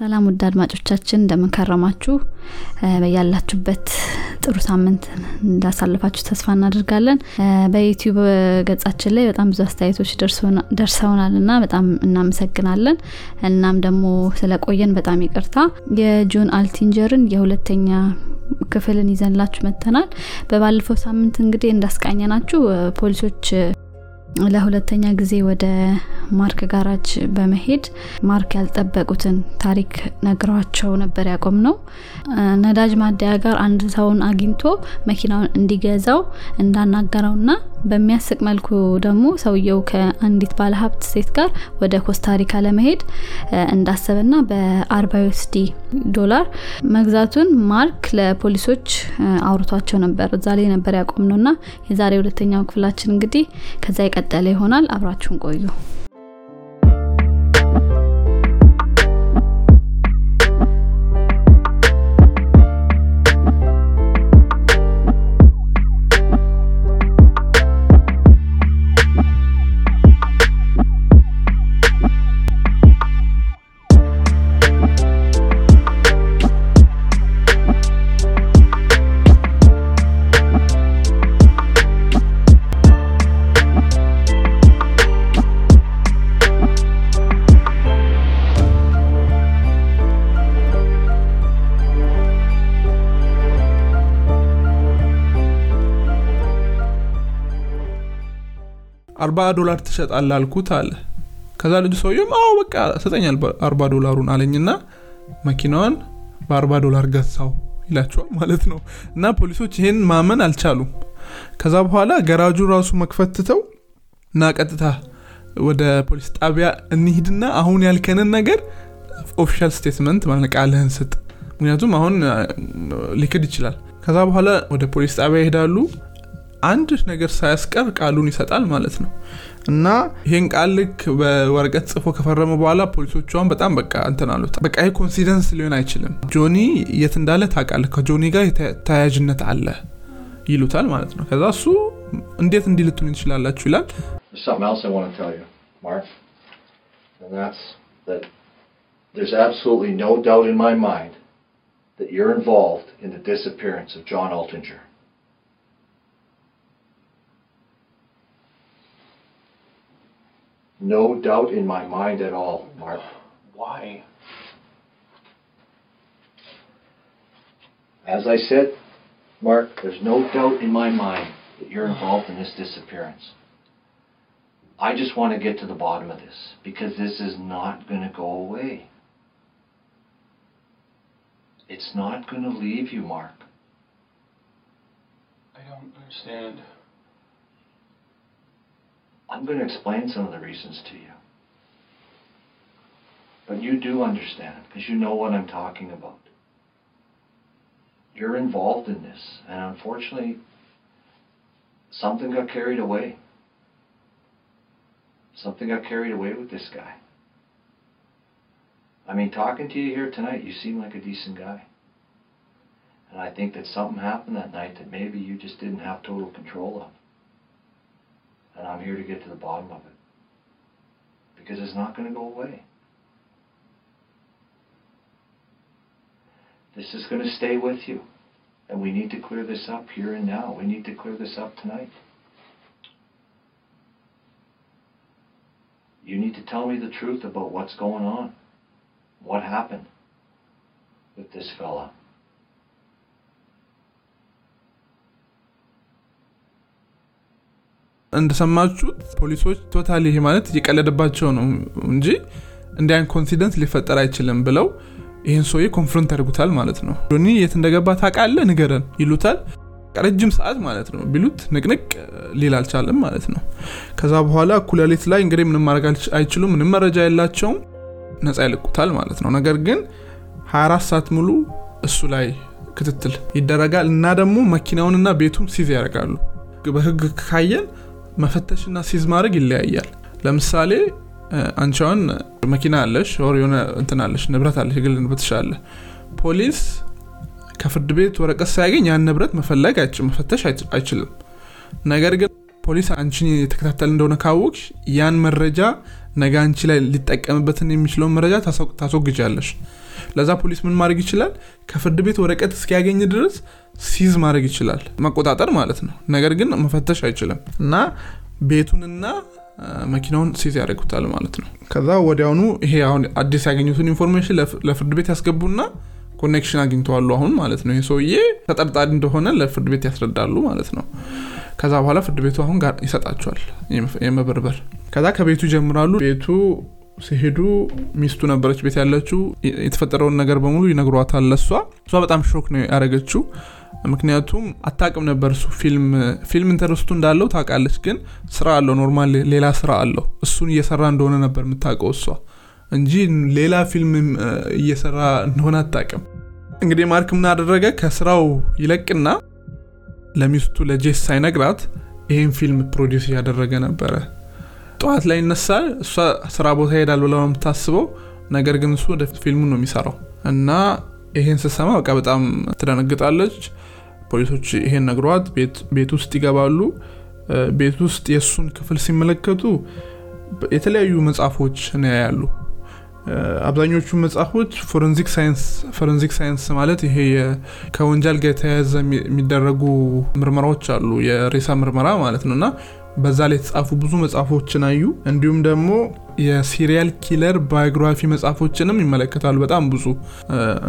ሰላም ውድ አድማጮቻችን እንደምንከረማችሁ ያላችሁበት ጥሩ ሳምንት እንዳሳልፋችሁ ተስፋ እናደርጋለን። በዩቲዩብ ገጻችን ላይ በጣም ብዙ አስተያየቶች ደርሰውናል እና በጣም እናመሰግናለን። እናም ደግሞ ስለቆየን በጣም ይቅርታ። የጆን አልቲንጀርን የሁለተኛ ክፍልን ይዘንላችሁ መጥተናል። በባለፈው ሳምንት እንግዲህ እንዳስቃኘ ናችሁ ፖሊሶች ለሁለተኛ ጊዜ ወደ ማርክ ጋራጅ በመሄድ ማርክ ያልጠበቁትን ታሪክ ነግሯቸው ነበር ያቆም ነው ነዳጅ ማደያ ጋር አንድ ሰውን አግኝቶ መኪናውን እንዲገዛው እንዳናገረውና በሚያስቅ መልኩ ደግሞ ሰውየው ከአንዲት ባለሀብት ሴት ጋር ወደ ኮስታሪካ ለመሄድ እንዳሰበና በአርባ USD ዶላር መግዛቱን ማርክ ለፖሊሶች አውርቷቸው ነበር። እዛ ላይ ነበር ያቆም ነው እና የዛሬ ሁለተኛው ክፍላችን እንግዲህ ከዛ የቀጠለ ይሆናል። አብራችሁን ቆዩ አርባ ዶላር ትሸጣለ አልኩት አለ። ከዛ ልጁ ሰውየም አዎ በቃ ሰጠኛል አርባ ዶላሩን አለኝና መኪናዋን በአርባ ዶላር ገዛው ይላቸዋል ማለት ነው። እና ፖሊሶች ይሄን ማመን አልቻሉም። ከዛ በኋላ ገራጁ ራሱ መክፈትተው እና ቀጥታ ወደ ፖሊስ ጣቢያ እንሂድና አሁን ያልከንን ነገር official statement ማለት ቃልህን ስጥ። ምክንያቱም አሁን ሊክድ ይችላል። ከዛ በኋላ ወደ ፖሊስ ጣቢያ ይሄዳሉ አንድ ነገር ሳያስቀር ቃሉን ይሰጣል ማለት ነው። እና ይሄን ቃል ልክ በወረቀት ጽፎ ከፈረመ በኋላ ፖሊሶቿን በጣም በቃ እንትን አሉት። በቃ ይህ coincidence ሊሆን አይችልም። ጆኒ የት እንዳለ ታውቃለህ? ከጆኒ ጋር ተያያዥነት አለ ይሉታል ማለት ነው። ከዛ እሱ እንዴት እንዲህ ልትሉኝ ትችላላችሁ ይላል። That you're involved in the disappearance of John Altinger. No doubt in my mind at all, Mark. Why? As I said, Mark, there's no doubt in my mind that you're involved in this disappearance. I just want to get to the bottom of this because this is not going to go away. It's not going to leave you, Mark. I don't understand. I'm going to explain some of the reasons to you. But you do understand because you know what I'm talking about. You're involved in this, and unfortunately, something got carried away. Something got carried away with this guy. I mean, talking to you here tonight, you seem like a decent guy. And I think that something happened that night that maybe you just didn't have total control of. And I'm here to get to the bottom of it. Because it's not going to go away. This is going to stay with you. And we need to clear this up here and now. We need to clear this up tonight. You need to tell me the truth about what's going on. What happened with this fella. እንደሰማችሁት ፖሊሶች totally ይሄ ማለት እየቀለደባቸው ነው እንጂ እንዲያን coincidence ሊፈጠር አይችልም ብለው ይህን ሰውዬ confront ያደርጉታል ማለት ነው። ጆኒ የት እንደገባ ታውቃለ ንገረን ይሉታል። ረጅም ሰዓት ማለት ነው ቢሉት ንቅንቅ ሊል አልቻለም ማለት ነው። ከዛ በኋላ እኩለሌሊት ላይ እንግዲህ ምንም ማድረግ አይችሉም ምንም መረጃ የላቸውም ነፃ ይልቁታል ማለት ነው። ነገር ግን 24 ሰዓት ሙሉ እሱ ላይ ክትትል ይደረጋል እና ደግሞ መኪናውንና ቤቱም seize ያደርጋሉ። በህግ ካየን መፈተሽና seize ማድረግ ይለያያል። ለምሳሌ አንቺ አሁን መኪና አለሽ ወይ የሆነ እንትን አለሽ ንብረት አለሽ የግል ንብረት አለ ፖሊስ ከፍርድ ቤት ወረቀት ሳያገኝ ያን ንብረት መፈለግ መፈተሽ አይችልም። ነገር ግን ፖሊስ አንቺን የተከታተል እንደሆነ ካወቅሽ ያን መረጃ ነገ አንቺ ላይ ሊጠቀምበትን የሚችለውን መረጃ ታስወ- ታስወግጃለሽ ለዛ ፖሊስ ምን ማድረግ ይችላል? ከፍርድ ቤት ወረቀት እስኪያገኝ ድረስ seize ማድረግ ይችላል። መቆጣጠር ማለት ነው። ነገር ግን መፈተሽ አይችልም። እና ቤቱንና መኪናውን seize ያደርጉታል ማለት ነው። ከዛ ወዲያውኑ ይሄ አሁን አዲስ ያገኙትን information ለፍ- ለፍርድ ቤት ያስገቡና connection አግኝተዋል አሁን ማለት ነው። ይህ ሰውዬ ተጠርጣሪ እንደሆነ ለፍርድ ቤት ያስረዳሉ ማለት ነው። ከዛ በኋላ ፍርድ ቤቱ አሁን ጋር ይሰጣቸዋል የመ- የመበርበር። ከዛ ከቤቱ ይጀምራሉ። ቤቱ ሲሄዱ ሚስቱ ነበረች ቤት ያለችው። የተፈጠረውን ነገር በሙሉ ይነግሯታል ለሷ። እሷ በጣም shock ነው ያደረገችው። ምክንያቱም አታቅም ነበር እሱ ፊልም interest ኡ እንዳለው ታውቃለች ግን ስራ አለው normal ሌላ ስራ አለው። እሱን እየሰራ እንደሆነ ነበር የምታውቀው እሷ እንጂ ሌላ ፊልም እየሰራ እንደሆነ አታቅም እንግዲህ ማርክ ምን ከስራው ይለቅና ለሚስቱ ለጄስ ሳይነግራት ይህን ፊልም produce እያደረገ ነበረ ጠዋት ላይ ይነሳል እሷ ስራ ቦታ ይሄዳል ብላ ነው የምታስበው። ነገር ግን እሱ ወደ ፊልሙን ነው የሚሰራው። እና ይሄን ስትሰማ በቃ በጣም ትደነግጣለች። ፖሊሶች ይሄን ነግሯት ቤት- ውስጥ ይገባሉ። ቤት ውስጥ የእሱን ክፍል ሲመለከቱ የተለያዩ መጽሐፎች ያያሉ። አብዛኞቹ መጽሐፎች forensic science ማለት ይሄ ከወንጀል ጋር የተያያዘ የሚ- የሚደረጉ ምርመራዎች አሉ። የሬሳ ምርመራ ማለት ነው። እና በዛ ላይ የተጻፉ ብዙ መጽሐፎችን አዩ። እንዲሁም ደግሞ የ serial killer biography መጽሐፎችንም ይመለከታሉ በጣም ብዙ።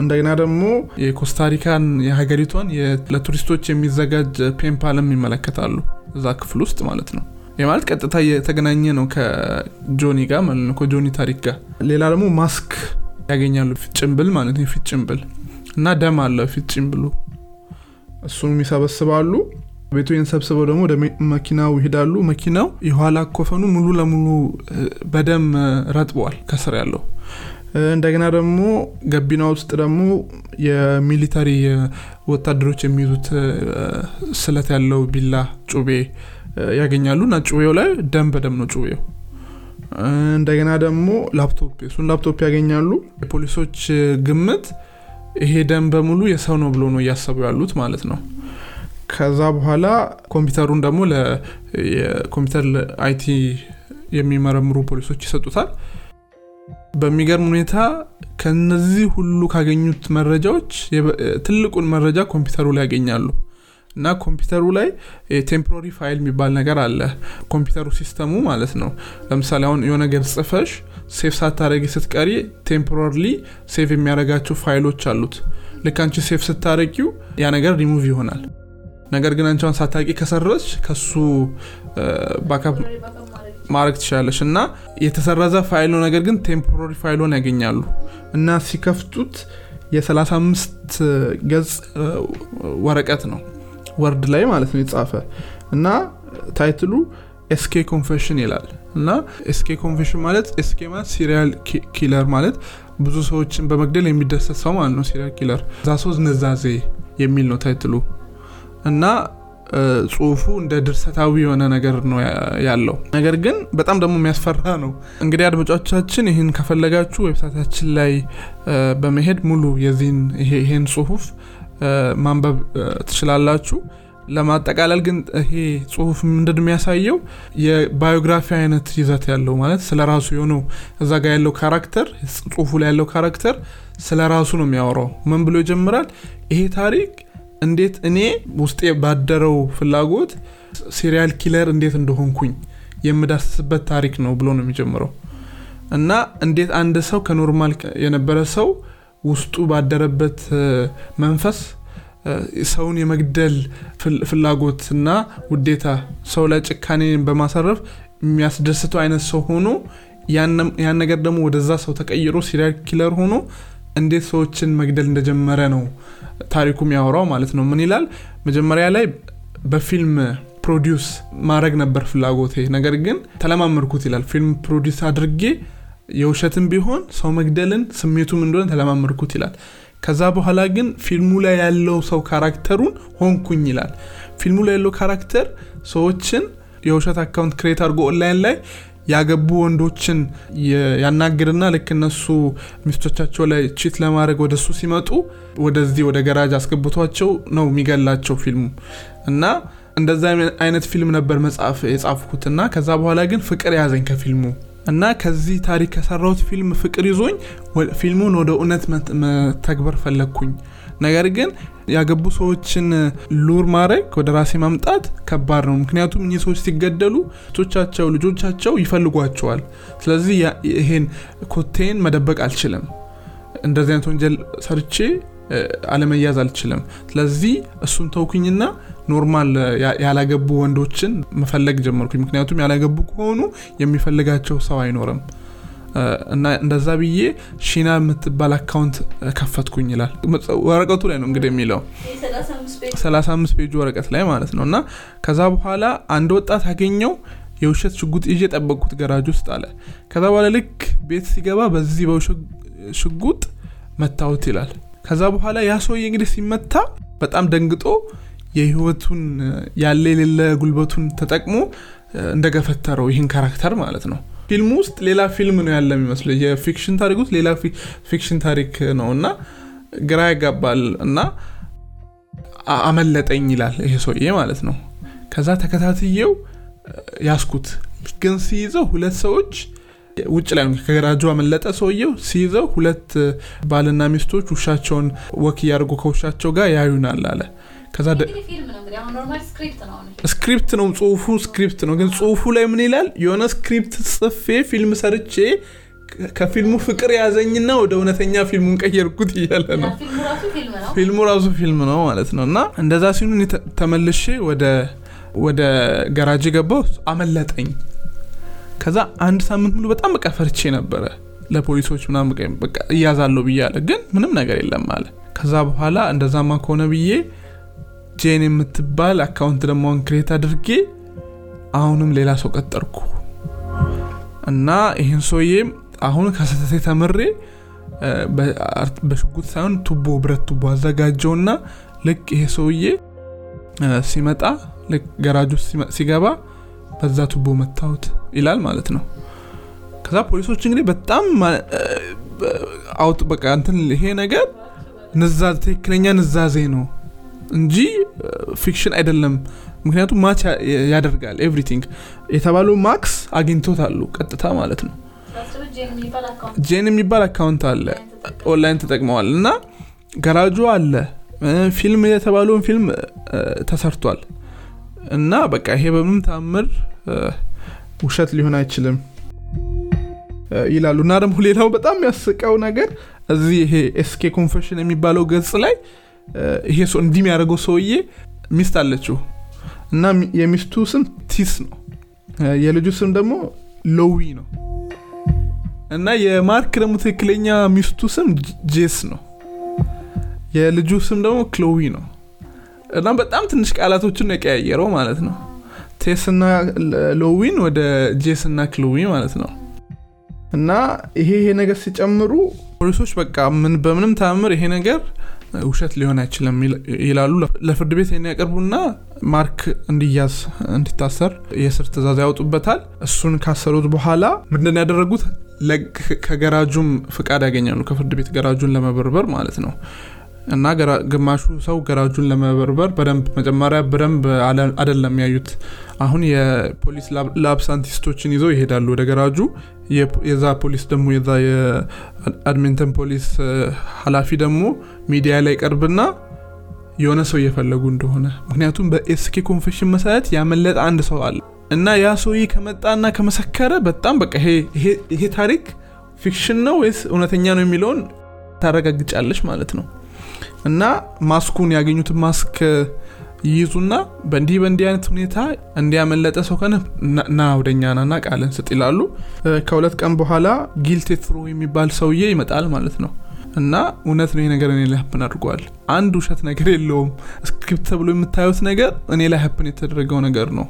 እንደገና ደግሞ የኮስታሪካን የሀገሪቷን ለቱሪስቶች የሚዘጋጅ pamphlet ም ይመለከታሉ እዛ ክፍል ውስጥ ማለት ነው። ይህ ማለት ቀጥታ የተገናኘ ነው ከጆኒ ጋር ማለት ነው ከጆኒ ታሪክ ጋር። ሌላ ደግሞ ማስክ ያገኛሉ ፊት ጭንብል ማለት ነው የፊት ጭንብል እና ደም አለ ፊት ጭንብሉ። እሱንም ይሰበስባሉ ቤቱን ሰብስበው ደግሞ ወደ መኪናው ይሄዳሉ። መኪናው የኋላ ኮፈኑ ሙሉ ለሙሉ በደም ረጥበዋል ከስር ያለው። እንደገና ደግሞ ገቢና ውስጥ ደግሞ የ military ወታደሮች የሚይዙት ስለት ያለው ቢላ ጩቤ ያገኛሉ። እና ጩቤው ላይ ደም በደም ነው ጩቤው። እንደገና ደግሞ ላፕቶፕ እሱን ላፕቶፕ ያገኛሉ። የፖሊሶች ግምት ይሄ ደም በሙሉ የሰው ነው ብሎ ነው እያሰቡ ያሉት ማለት ነው ከዛ በኋላ ኮምፒውተሩን ደግሞ ለ- የኮምፒውተር አይቲ የሚመረምሩ ፖሊሶች ይሰጡታል። በሚገርም ሁኔታ ከነዚህ ሁሉ ካገኙት መረጃዎች ትልቁን መረጃ ኮምፒውተሩ ላይ ያገኛሉ። እና ኮምፒውተሩ ላይ temporary file የሚባል ነገር አለ። ኮምፒውተሩ system ኡ ማለት ነው። ለምሳሌ አሁን የሆነ ነገር ጽፈሽ save ሳታረጊ ስትቀሪ temporary save የሚያደርጋቸው ፋይሎች አሉት። ልክ አንቺ save ስታረጊው ያ ነገር ሪሙቭ ይሆናል ነገር ግን አንቺን ሳታቂ ከሰረች ከሱ back up ማድረግ ትችላለች። እና የተሰረዘ ፋይል ነው ነገር ግን temporary ፋይሉን ያገኛሉ። እና ሲከፍቱት የ35 ገጽ ወረቀት ነው ወርድ ላይ ማለት ነው የተጻፈ። እና title ኡ SK confession ይላል። እና SK confession ማለት SK ማለት serial killer ማለት ብዙ ሰዎችን በመግደል የሚደሰት ሰው ማለት ነው serial killer ሰው ንዛዜ የሚል ነው title ኡ እና ጽሁፉ እንደ ድርሰታዊ የሆነ ነገር ነው ያለው። ነገር ግን በጣም ደግሞ የሚያስፈራ ነው። እንግዲህ አድማጮቻችን ይህን ከፈለጋችሁ website ኣችን ላይ በመሄድ ሙሉ የዚህን ይሄ- ይሄን ጽሁፍ ማንበብ ትችላላችሁ። ለማጠቃለል ግን ይሄ ጽሁፍ ምንድን የሚያሳየው? የ biography አይነት ይዘት ያለው ማለት ስለ ራሱ የሆነው እዛ ጋር ያለው character ጽሁፉ ላይ ያለው character ስለ ራሱ ነው የሚያወራው። ምን ብሎ ይጀምራል? ይሄ ታሪክ እንዴት እኔ ውስጤ ባደረው ፍላጎት ሲሪያል ኪለር እንዴት እንደሆንኩኝ የምዳስስበት ታሪክ ነው ብሎ ነው የሚጀምረው። እና እንዴት አንድ ሰው ከኖርማል የነበረ ሰው ውስጡ ባደረበት መንፈስ ሰውን የመግደል ፍላጎትና ውዴታ ሰው ላይ ጭካኔን በማሳረፍ የሚያስደስተው አይነት ሰው ሆኖ ያን ነገር ደግሞ ወደዛ ሰው ተቀይሮ serial killer ሆኖ እንዴት ሰዎችን መግደል እንደጀመረ ነው ታሪኩ የሚያወራው ማለት ነው። ምን ይላል? መጀመሪያ ላይ በፊልም produce ማድረግ ነበር ፍላጎቴ። ነገር ግን ተለማመድኩት ይላል። ፊልም produce አድርጌ የውሸትም ቢሆን ሰው መግደልን ስሜቱም እንደሆነ ተለማመድኩት ይላል። ከዛ በኋላ ግን ፊልሙ ላይ ያለው ሰው character ኡን ሆንኩኝ ይላል። ፊልሙ ላይ ያለው character ሰዎችን የውሸት account create አድርጎ ኦንላይን ላይ ያገቡ ወንዶችን ያናግርና ልክ እነሱ ሚስቶቻቸው ላይ cheat ለማድረግ ወደ እሱ ሲመጡ ወደዚህ ወደ ገራጅ አስገብቷቸው ነው የሚገላቸው ፊልሙ። እና እንደዛ አይነት ፊልም ነበር መጽሐፍ የጻፍኩት እና ከዛ በኋላ ግን ፍቅር ያዘኝ ከፊልሙ። እና ከዚህ ታሪክ ከሰራሁት ፊልም ፍቅር ይዞኝ ፊልሙን ወደ እውነት መተግበር ፈለግኩኝ ነገር ግን ያገቡ ሰዎችን lure ማድረግ ወደ ራሴ ማምጣት ከባድ ነው። ምክንያቱም እኚህ ሰዎች ሲገደሉ ሚስቶቻቸው ልጆቻቸው ይፈልጓቸዋል። ስለዚህ ይሄን ኮቴን መደበቅ አልችልም። እንደዚህ አይነት ወንጀል ሰርቼ አለመያዝ አልችልም። ስለዚህ እሱን ተውኩኝና normal ያላገቡ ወንዶችን መፈለግ ጀመርኩኝ። ምክንያቱም ያላገቡ ከሆኑ የሚፈልጋቸው ሰው አይኖርም እና እንደዛ ብዬ ሺና የምትባል account ከፈትኩኝ ይላል። ወረቀቱ ላይ ነው እንግዲህ የሚለው። 35 page ወረቀት ላይ ማለት ነው። እና ከዛ በኋላ አንድ ወጣት አገኘው የውሸት ሽጉጥ ይዤ ጠበቅኩት ገራጅ ውስጥ አለ። ከዛ በኋላ ልክ ቤት ሲገባ በዚህ በውሸት ሽጉጥ መታሁት ይላል። ከዛ በኋላ ያ ሰውዬ እንግዲህ ሲመታ በጣም ደንግጦ የህይወቱን ያለ የሌለ ጉልበቱን ተጠቅሞ እንደገፈተረው ይህን character ማለት ነው ፊልሙ ውስጥ ሌላ ፊልም ነው ያለ የሚመስለው። የ fiction ታሪክ ውስጥ ሌላ fiction ታሪክ ነው እና ግራ ያጋባል እና አመለጠኝ ይላል ይሄ ሰውዬ ማለት ነው። ከዛ ተከታትየው ያዝኩት ግን ሲይዘው ሁለት ሰዎች ውጭ ላይ ከገራጁ አመለጠ ሰውየው ሲይዘው ሁለት ባልና ሚስቶች ውሻቸውን walk እያደረጉ ከውሻቸው ጋር ያዩናል አለ ከዛ script ነው ጽሁፉ script ነው። ግን ጽሁፉ ላይ ምን ይላል? የሆነ script ጽፌ ፊልም ሰርቼ ከፊልሙ ፍቅር ያዘኝና ወደ እውነተኛ ፊልሙን ቀየርኩት እያለ ነው። ፊልሙ ራሱ ፊልም ነው? ማለት ነው። እና እንደዛ ሲሆን ተመልሼ ወደ ወደ ገራጅ ገባሁ አመለጠኝ። ከዛ አንድ ሳምንት ሙሉ በጣም በቃ ፈርቼ ነበረ። ለፖሊሶች ምናምን እያዛለሁ ብዬ አለ። ግን ምንም ነገር የለም አለ። ከዛ በኋላ እንደዛማ ከሆነ ብዬ ጄን የምትባል account ደግሞ create አድርጌ አሁንም ሌላ ሰው ቀጠርኩ። እና ይህን ሰውዬም አሁን ከስህተቴ ተምሬ በሽጉጥ ሳይሆን ቱቦ ብረት ቱቦ አዘጋጀሁና ልክ ይሄ ሰውዬ ሲመጣ ልክ ሲመ- ሲገባ በዛ ቱቦ መታሁት ይላል ማለት ነው። ከዛ ፖሊሶች እንግዲህ በጣም አውጥ በቃ እንትን ይሄ ነገር ኑዛዜ ትክክለኛ ኑዛዜ ነው እንጂ fiction አይደለም። ምክንያቱም match ያደርጋል everything። የተባለው ማስክ አግኝተዋል ቀጥታ ማለት ነው። ጄን የሚባል account አለ ኦንላይን ተጠቅመዋል። እና ገራጁ አለ። ፊልም የተባለውን ፊልም ተሰርቷል። እና በቃ ይሄ በምንም እ፣ ውሸት ሊሆን አይችልም ይላሉ። እና ደግሞ ሌላው በጣም ያስቀው ነገር እዚህ ይሄ SK confession የሚባለው ገጽ ላይ ይሄ ሰው እንዲህ የሚያደርገው ሰውዬ ሚስት አለችው እና የሚስቱ ስም ቴስ ነው። የልጁ ስም ደግሞ ሎዊ ነው። እና የማርክ ደግሞ ትክክለኛ ሚስቱ ስም ጄስ ነው። የልጁ ስም ደግሞ ክሎዊ ነው። እና በጣም ትንሽ ቃላቶችን ነው የቀያየረው ማለት ነው። ቴስ እና ለ- ሎዊን ወደ ጄስ እና ክሎዊ ማለት ነው። እና ይሄ ይሄ ነገር ሲጨምሩ ፖሊሶች በቃ ምን በምንም ተአምር ይሄ ነገር ውሸት ሊሆን አይችልም ይላሉ። ለፍርድ ቤት ያቀርቡና ማርክ እንዲያዝ እንዲታሰር የእስር ትእዛዝ ያወጡበታል። እሱን ካሰሩት በኋላ ምንድን ያደረጉት? ከገራጁም ፍቃድ ያገኛሉ። ከፍርድ ቤት ገራጁን ለመበርበር ማለት ነው እና ግማሹ ሰው ገራጁን ለመበርበር በደንብ መጀመሪያ በደንብ አይደለም ያዩት። አሁን የፖሊስ ሳይንቲስቶችን ይዘው ይሄዳሉ ወደ ገራጁ። የዛ ፖሊስ ደግሞ የዛ የኤድመንተን ፖሊስ ኃላፊ ደግሞ ሚዲያ ላይ ቀርብና የሆነ ሰው እየፈለጉ እንደሆነ። ምክንያቱም በ SK confession መሰረት ያመለጠ አንድ ሰው አለ። እና ያ ሰውዬ ከመጣና ከመሰከረ በጣም በቃ ይሄ ታሪክ fiction ነው ወይስ እውነተኛ ነው የሚለውን ታረጋግጫለች ማለት ነው እና ማስኩን ያገኙትን ማስክ ይይዙና በእንዲህ በእንዲህ አይነት ሁኔታ እንዲያመለጠ ሰው ከነ ና- ወደኛ ናና ቃልን ስጥ ይላሉ። ከሁለት ቀን በኋላ ጊል ቴትሮ የሚባል ሰውዬ ይመጣል ማለት ነው። እና እውነት ነው ይሄ ነገር እኔ ላይ happen አድርጓል። አንድ ውሸት ነገር የለውም። script ተብሎ የምታዩት ነገር እኔ ላይ happen የተደረገው ነገር ነው።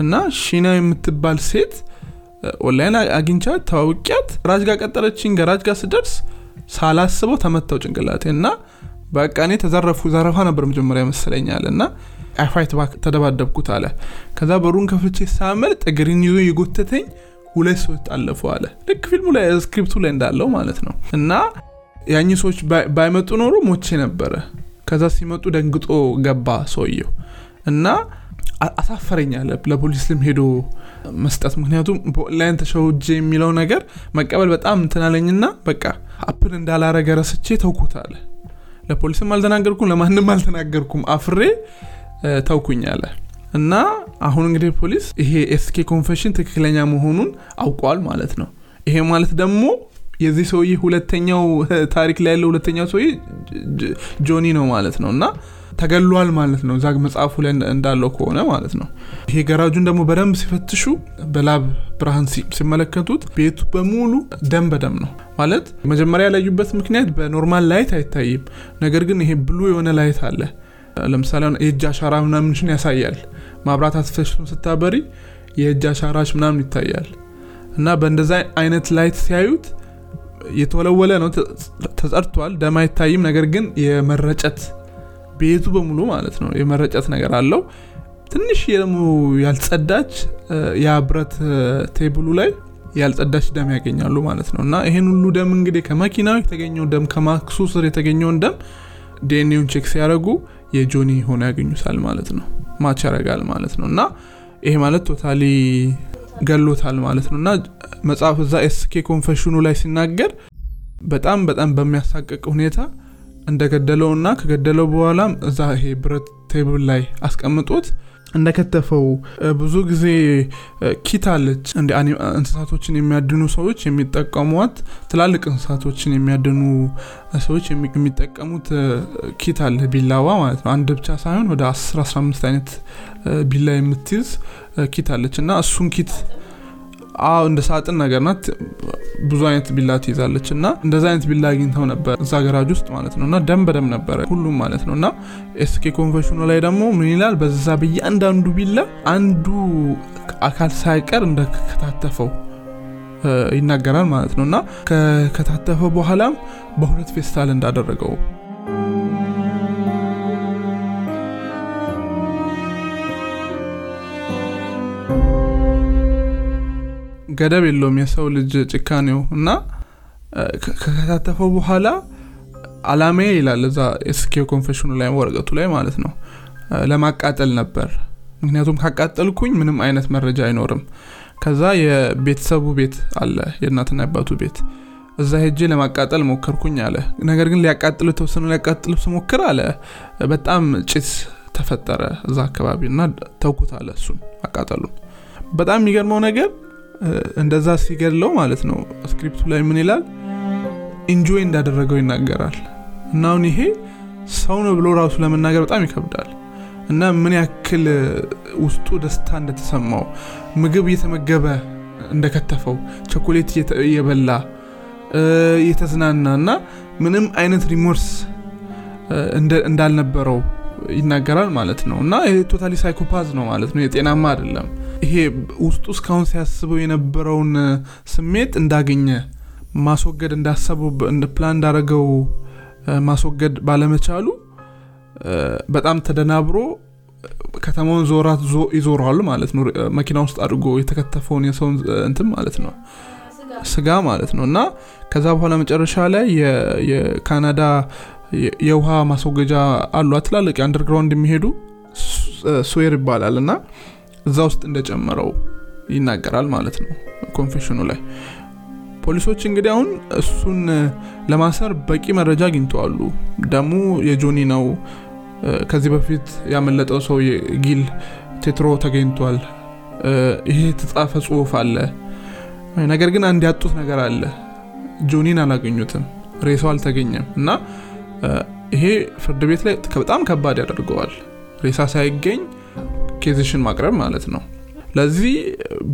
እና ሺና የምትባል ሴት ኦንላይን አግኝቻት ተዋውቂያት ገራጅ ጋር ቀጠረችኝ ገራጅ ጋር ስደርስ ሳላስበው ተመታሁ ጭንቅላቴ እና በቃ እኔ ተዘረፉ ዘረፋ ነበር መጀመሪያ ይመስለኛል እና I fight back ተደባደብኩት አለ። ከዛ በሩን ከፍቼ ሳመልጥ እግሬን ይዞ የጎተተኝ ሁለት ሰዎች አለፉ አለ። ልክ ፊልሙ ላይ script ኡ ላይ እንዳለው ማለት ነው። እና ያኝ ሰዎች ባይ- ባይመጡ ኖሮ ሞቼ ነበረ። ከዛ ሲመጡ ደንግጦ ገባ ሰውየው። እና አ- አሳፈረኝ አለ። ለፖሊስም ሄዶ መስጠት ምክንያቱም በኦንላይን ተሸውጄ የሚለው ነገር መቀበል በጣም እንትናለኝና በቃ happen እንዳላረገ ረስቼ ተውኩት አለ ለፖሊስም አልተናገርኩም ለማንም አልተናገርኩም። አፍሬ ተውኩኝ አለ። እና አሁን እንግዲህ ፖሊስ ይሄ SK confession ትክክለኛ መሆኑን አውቋል ማለት ነው። ይሄ ማለት ደግሞ የዚህ ሰውዬ ሁለተኛው ታሪክ ላይ ያለው ሁለተኛው ሰውዬ ጆኒ ነው ማለት ነው። እና ተገሏል ማለት ነው። እዛ መጽሐፉ ላይ እንዳ- እንዳለው ከሆነ ማለት ነው። ይሄ ገራጁን ደግሞ በደንብ ሲፈትሹ በላብ ብርሃን ሲመለከቱት ቤቱ በሙሉ ደም በደም ነው ማለት። መጀመሪያ ያላዩበት ምክንያት በ normal light አይታይም። ነገር ግን ይሄ blue የሆነ light አለ። ለምሳሌ የእጅ አሻራ ምናምንሽን ያሳያል። ማብራት አስፈሽን ስታበሪ የእጅ አሻራሽ ምናምን ይታያል። እና በእንደዛ አይነት light ሲያዩት የተወለወለ ነው ተጸድቷል ደም አይታይም። ነገር ግን የመረጨት ቤቱ በሙሉ ማለት ነው የመረጨት ነገር አለው። ትንሽ ደግሞ ያልጸዳች እ፣ ያ ብረት እ፣ table ኡ ላይ ያልጸዳች ደም ያገኛሉ ማለት ነው። እና ይህን ሁሉ ደም እንግዲህ ከመኪናው የተገኘው ደም ከማስኩ ስር የተገኘውን ደም DNA ውን check ሲያደርጉ የጆኒ ሆነ ያገኙታል ማለት ነው። match ያደርጋል ማለት ነው። እና ይሄ ማለት totally ገሎታል ማለት ነው። እና መጽሐፍ እዛ ኤስኬ confession ኑ ላይ ሲናገር በጣም በጣም በሚያሳቅቅ ሁኔታ እንደገደለውና ከገደለው በኋላም እዛ ይሄ ብረት table ላይ አስቀምጦት እንደከተፈው ብዙ ጊዜ kit አለች። እንስሳቶችን የሚያድኑ ሰዎች የሚጠቀሟት ትላልቅ እንስሳቶችን የሚያድኑ ሰዎች የሚ- የሚጠቀሙት kit አለ ቢላዋ ማለት ነው። አንድ ብቻ ሳይሆን ወደ 10 15 አይነት ቢላ የምትይዝ kit አለች። እና እሱን kit አዎ እንደ ሳጥን ነገር ናት። ብዙ አይነት ቢላ ትይዛለች እና እንደዛ አይነት ቢላ አግኝተው ነበር እዛ ገራጅ ውስጥ ማለት ነው። እና ደም በደም ነበረ ሁሉም ማለት ነው። እና ኤስኬ confession ኑ ላይ ደግሞ ምን ይላል? በዛ በየአንዳንዱ ቢላ አንዱ አካል ሳይቀር እንደከታተፈው ይናገራል ማለት ነው። እና ከከታተፈ በኋላም በሁለት ፌስታል እንዳደረገው ገደብ የለውም የሰው ልጅ ጭካኔው እና ከከታተፈው በኋላ አላማዬ ይላል እዛ ኤስኬ confession ኑ ላይ ወረቀቱ ላይ ማለት ነው። ለማቃጠል ነበር። ምክንያቱም ካቃጠልኩኝ ምንም አይነት መረጃ አይኖርም። ከዛ የቤተሰቡ ቤት አለ የእናትና አባቱ ቤት። እዛ ሄጄ ለማቃጠል ሞከርኩኝ አለ። ነገር ግን ሊያቃጥሉ የተወሰኑ ሊያቃጥሉ ስሞክር አለ በጣም ጭስ ተፈጠረ እዛ አካባቢ እና ተውኩት አለ እሱን አቃጠሉን በጣም የሚገርመው ነገር እንደዛ ሲገድለው ማለት ነው። script ኡ ላይ ምን ይላል? enjoy እንዳደረገው ይናገራል። እና አሁን ይሄ ሰው ነው ብሎ ራሱ ለመናገር በጣም ይከብዳል። እና ምን ያክል ውስጡ ደስታ እንደተሰማው ምግብ እየተመገበ እንደከተፈው ቸኮሌት እየበላ እየተዝናና እና ምንም አይነት remorse እንዳልነበረው ይናገራል ማለት ነው። እና totally psychopath ነው ማለት ነው። የጤናማ አይደለም ይሄ ውስጡ እስካሁን ሲያስበው የነበረውን ስሜት እንዳገኘ ማስወገድ እንዳሰበው ፕላን እንዳረገው ማስወገድ ባለመቻሉ በጣም ተደናብሮ ከተማውን ዞራት ይዞረዋል ማለት ነው። መኪና ውስጥ አድርጎ የተከተፈውን የሰውን እንትን ማለት ነው። ስጋ ማለት ነው። እና ከዛ በኋላ መጨረሻ ላይ የካናዳ የውሃ ማስወገጃ አሉ ትላልቅ የ underground የሚሄዱ sewer ይባላል። እና እዛ ውስጥ እንደጨመረው ይናገራል ማለት ነው confession ኑ ላይ። ፖሊሶች እንግዲህ አሁን እሱን ለማሰር በቂ መረጃ አግኝተዋሉ። ደሙ የጆኒ ነው። ከዚህ በፊት ያመለጠው ሰው ጊል ቴትሮ ተገኝቷል። ይሄ የተጻፈ ጽሁፍ አለ። ነገር ግን አንድ ያጡት ነገር አለ። ጆኒን አላገኙትም። ሬሳው አልተገኘም። እና ይሄ ፍርድ ቤት ላይ በጣም ከባድ ያደርገዋል። ሬሳ ሳይገኝ case ሽን ማቅረብ ማለት ነው። ለዚህ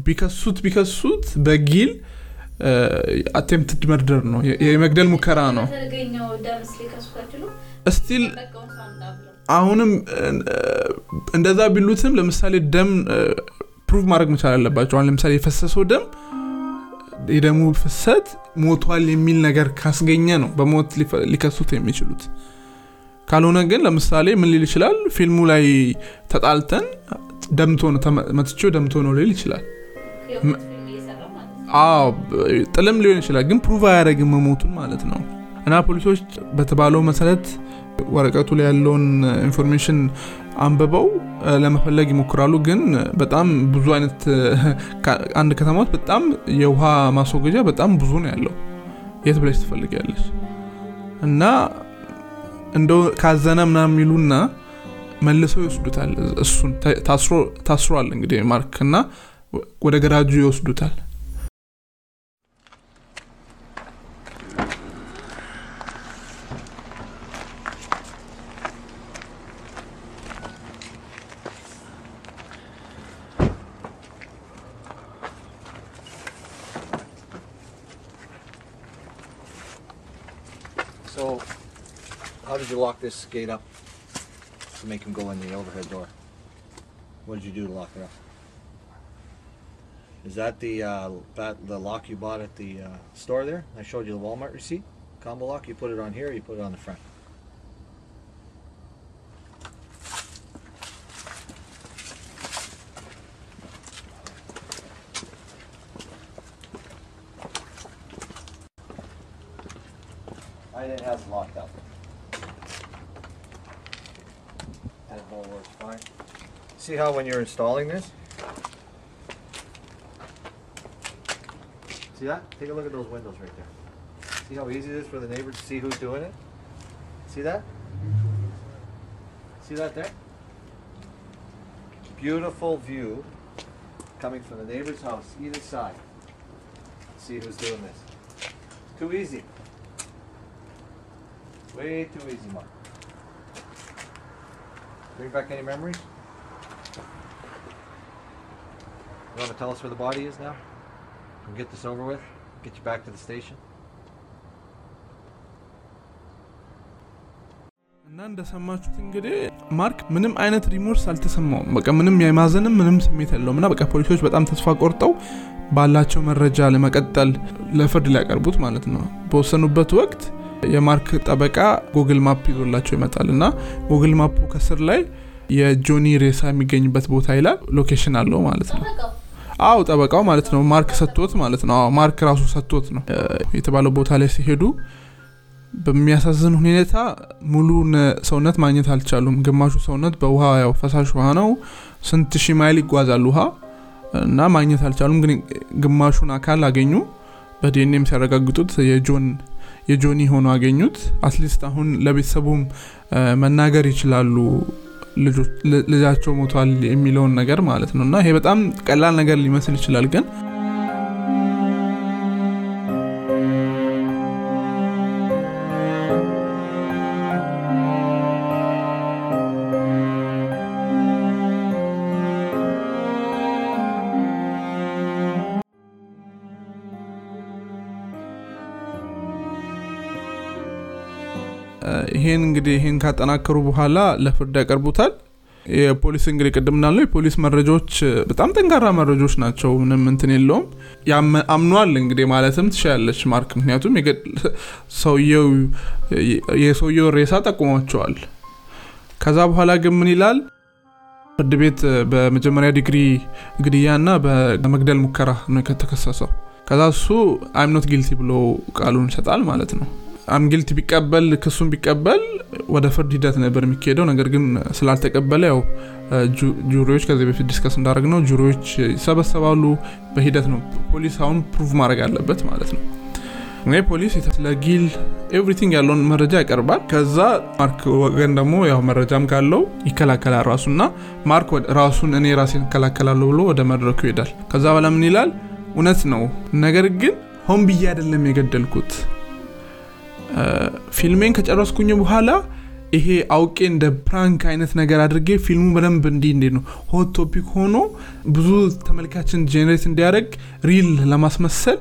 ቢከሱት ቢከሱት በጊል attempted murder ነው። የመግደል ሙከራ ነው። still አሁንም እንደዛ ቢሉትም ለምሳሌ ደም prove ማድረግ መቻል አለባቸው። አሁን ለምሳሌ የፈሰሰው ደም የደሙ ፍሰት ሞቷል የሚል ነገር ካስገኘ ነው በሞት ሊከሱት የሚችሉት ካልሆነ ግን ለምሳሌ ምን ሊል ይችላል ፊልሙ ላይ ተጣልተን ደምቶ ነው መትቼው ደምቶ ነው ሊል ይችላል ጥልም ሊሆን ይችላል ግን prove አያደረግም መሞቱን ማለት ነው እና ፖሊሶች በተባለው መሰረት ወረቀቱ ላይ ያለውን information አንብበው ለመፈለግ ይሞክራሉ። ግን በጣም ብዙ አይነት አንድ ከተማ ውስጥ በጣም የውሃ ማስወገጃ በጣም ብዙ ነው ያለው። የት ብለሽ ትፈልጊያለሽ? እና እንደው ካዘነ ምናምን የሚሉና መልሰው ይወስዱታል። እሱን ታስሯል እንግዲህ ማርክ እና ወደ ገራጁ ይወስዱታል። So, how did you lock this gate up to make him go in the overhead door? What did you do to lock it up? Is that the uh, that the lock you bought at the uh, store there? I showed you the Walmart receipt, combo lock. You put it on here. You put it on the front. I didn't have it locked up. See how when you're installing this? See that? Take a look at those windows right there. See how easy it is for the neighbors to see who's doing it? See that? See that there? Beautiful view coming from the neighbor's house, either side. See who's doing this. Too easy. Way too easy, Mark. Bring back any memories? Want to tell us where the body is now? And get this over with? Get you back to the station? እና እንደሰማችሁት እንግዲህ ማርክ ምንም አይነት ሪሞርስ አልተሰማውም። በቃ ምንም የማዘንም ምንም ስሜት የለውም እና በቃ ፖሊሶች በጣም ተስፋ ቆርጠው ባላቸው መረጃ ለመቀጠል ለፍርድ ሊያቀርቡት ማለት ነው በወሰኑበት ወቅት የማርክ ጠበቃ Google Map ይዞላቸው ይመጣል እና Google Map ኡ ከስር ላይ የጆኒ ሬሳ የሚገኝበት ቦታ ይላል። location አለው ማለት ነው። አው ጠበቃው ማለት ነው። ማርክ ሰጥቶት ማለት ነው። ማርክ ራሱ ሰጥቶት ነው የተባለው ቦታ ላይ ሲሄዱ በሚያሳዝን ሁኔታ ሙሉ ሰውነት ማግኘት አልቻሉም። ግማሹ ሰውነት በውሃ ያው ፈሳሽ ውሃ ነው። ስንት ሺህ ማይል ይጓዛል ውሃ እና ማግኘት አልቻሉም። ግን ግማሹን አካል አገኙ። በዲኤንኤም ሲያረጋግጡት የጆን የጆኒ ሆኖ አገኙት። at least አሁን ለቤተሰቡም መናገር ይችላሉ ልጃቸው ሞቷል የሚለውን ነገር ማለት ነው። እና ይሄ በጣም ቀላል ነገር ሊመስል ይችላል ግን ይሄን እንግዲህ ይሄን ካጠናከሩ በኋላ ለፍርድ ያቀርቡታል። የፖሊስ እንግዲህ ቅድም እንዳለው የፖሊስ መረጃዎች በጣም ጠንካራ መረጃዎች ናቸው። ምንም እንትን የለውም። አምኗል እንግዲህ ማለትም ትችላለች ማርክ። ምክንያቱም ሰውየው የሰውየው ሬሳ ጠቁሟቸዋል። ከዛ በኋላ ግን ምን ይላል? ፍርድ ቤት በመጀመሪያ ዲግሪ ግድያና በመግደል ሙከራ ነው ከተከሰሰው። ከዛ እሱ I'm not guilty ብሎ ቃሉን ይሰጣል ማለት ነው። I'm guilty ቢቀበል ክሱን ቢቀበል ወደ ፍርድ ሂደት ነበር የሚካሄደው። ነገር ግን ስላልተቀበለ ያው jury ዎች ከዚህ በፊት discuss እንዳደረግነው jury ዎች ይሰበሰባሉ። በሂደት ነው ፖሊስ አሁን prove ማድረግ አለበት ማለት ነው። እንግዲህ ፖሊስ ስለ everything ያለውን መረጃ ያቀርባል። ከዛ ማርክ ወገን ደግሞ ያው መረጃም ካለው ይከላከላል ራሱና ማርክ ራሱን እኔ ራሴን እከላከላለሁ ብሎ ወደ መድረኩ ይሄዳል። ከዛ በኋላ ምን ይላል? እውነት ነው፣ ነገር ግን ሆን ብዬ አይደለም የገደልኩት ፊልሜን ከጨረስኩኝ በኋላ ይሄ አውቄ እንደ prank አይነት ነገር አድርጌ ፊልሙ በደንብ እንዲ እንዴ ነው hot topic ሆኖ ብዙ ተመልካችን generate እንዲያደርግ real ለማስመሰል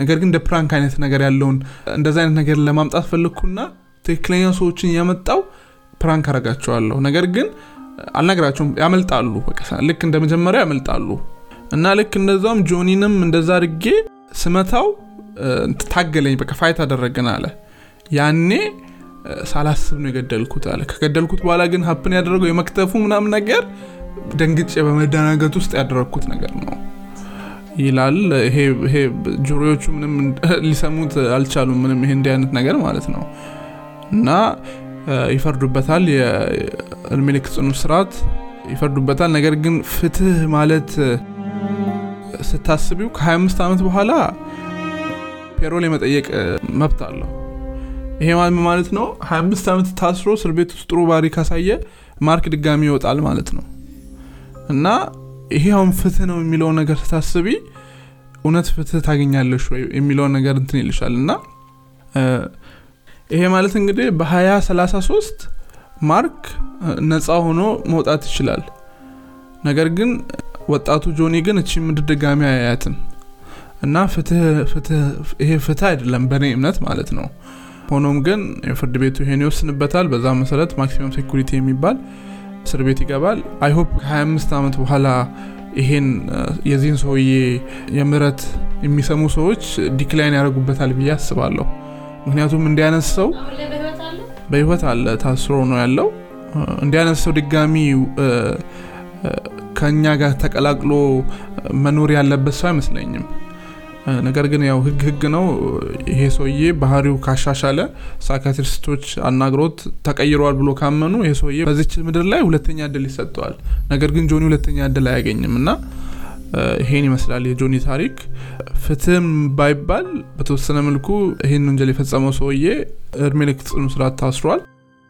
ነገር ግን እንደ prank አይነት ነገር ያለውን እንደዚ አይነት ነገር ለማምጣት ፈለግኩና ትክክለኛ ሰዎችን እያመጣው prank አረጋቸዋለሁ። ነገር ግን አልነግራቸውም፣ ያመልጣሉ። ልክ እንደ ያመልጣሉ እና ልክ እንደዛውም ጆኒንም እንደዛ አድርጌ ስመታው ታገለኝ፣ በቃ fight አደረግን አለ። ያኔ ሳላስብ ነው የገደልኩት አለ። ከገደልኩት በኋላ ግን happen ያደረገው የመክተፉ ምናምን ነገር ደንግጬ በመደናገጥ ውስጥ ያደረግኩት ነገር ነው ይላል ይሄ jury ዎቹ ምንም ሊሰሙት አልቻሉም ምንም ይሄ እንዲህ አይነት ነገር ማለት ነው እና ይፈርዱበታል የእድሜ ልክ ጽኑ እስራት ይፈርዱበታል ነገር ግን ፍትህ ማለት ስታስቢው ከ25 ዓመት በኋላ ፔሮል የመጠየቅ መብት አለው። ይሄ ማለት ነው? 25 ዓመት ታስሮ እስር ቤት ውስጥ ጥሩ ባህሪ ካሳየ ማርክ ድጋሚ ይወጣል ማለት ነው። እና ይሄ አሁን ፍትህ ነው የሚለውን ነገር ስታስቢ እውነት ፍትህ ታገኛለሽ ወይ የሚለውን ነገር እንትን ይልሻል። እና ይሄ ማለት እንግዲህ በ2033 ማርክ ነፃ ሆኖ መውጣት ይችላል። ነገር ግን ወጣቱ ጆኒ ግን እቺ ምድር ድጋሚ አያያትም እና ፍትህ ይሄ ፍትህ አይደለም በእኔ እምነት ማለት ነው። ሆኖም ግን የፍርድ ቤቱ ይሄን ይወስንበታል። በዛ መሰረት maximum security የሚባል እስር ቤት ይገባል። I hope ከ25 ዓመት በኋላ ይሄን የዚህን ሰውዬ የምህረት የሚሰሙ ሰዎች decline ያደርጉበታል ብዬ አስባለሁ። ምክንያቱም እንዲህ አይነት ሰው በህይወት አለ ታስሮ ነው ያለው። እንዲህ አይነት ሰው ድጋሚ ከእኛ ጋር ተቀላቅሎ መኖር ያለበት ሰው አይመስለኝም ነገር ግን ያው ህግ ህግ ነው። ይሄ ሰውዬ ባህሪው ካሻሻለ psychiatrist ኦች አናግሮት ተቀይረዋል ብሎ ካመኑ ይሄ ሰውዬ በዚች ምድር ላይ ሁለተኛ እድል ይሰጠዋል። ነገር ግን ጆኒ ሁለተኛ እድል አያገኝም እና ይሄን ይመስላል የጆኒ ታሪክ። ፍትህም ባይባል በተወሰነ መልኩ ይህን ወንጀል የፈጸመው ሰውዬ እድሜ ልክ ጽኑ እስራት ታስሯል።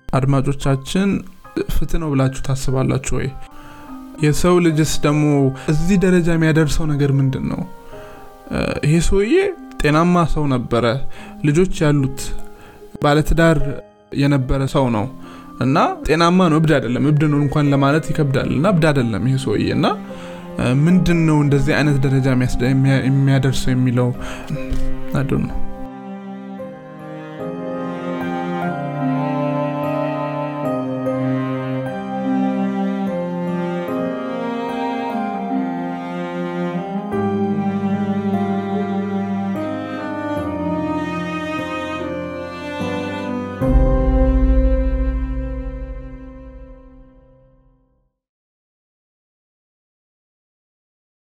አድማጮቻችን ፍትህ ነው ብላችሁ ታስባላችሁ ወይ? የሰው ልጅስ ደግሞ እዚህ ደረጃ የሚያደርሰው ነገር ምንድን ነው ይሄ ሰውዬ ጤናማ ሰው ነበረ። ልጆች ያሉት ባለትዳር የነበረ ሰው ነው እና ጤናማ ነው እብድ አይደለም። እብድ ነው እንኳን ለማለት ይከብዳል እና እብድ አይደለም ይሄ ሰውዬ እና ምንድን ነው እንደዚህ አይነት ደረጃ የሚያደርሰው የሚለው? አዶ ነው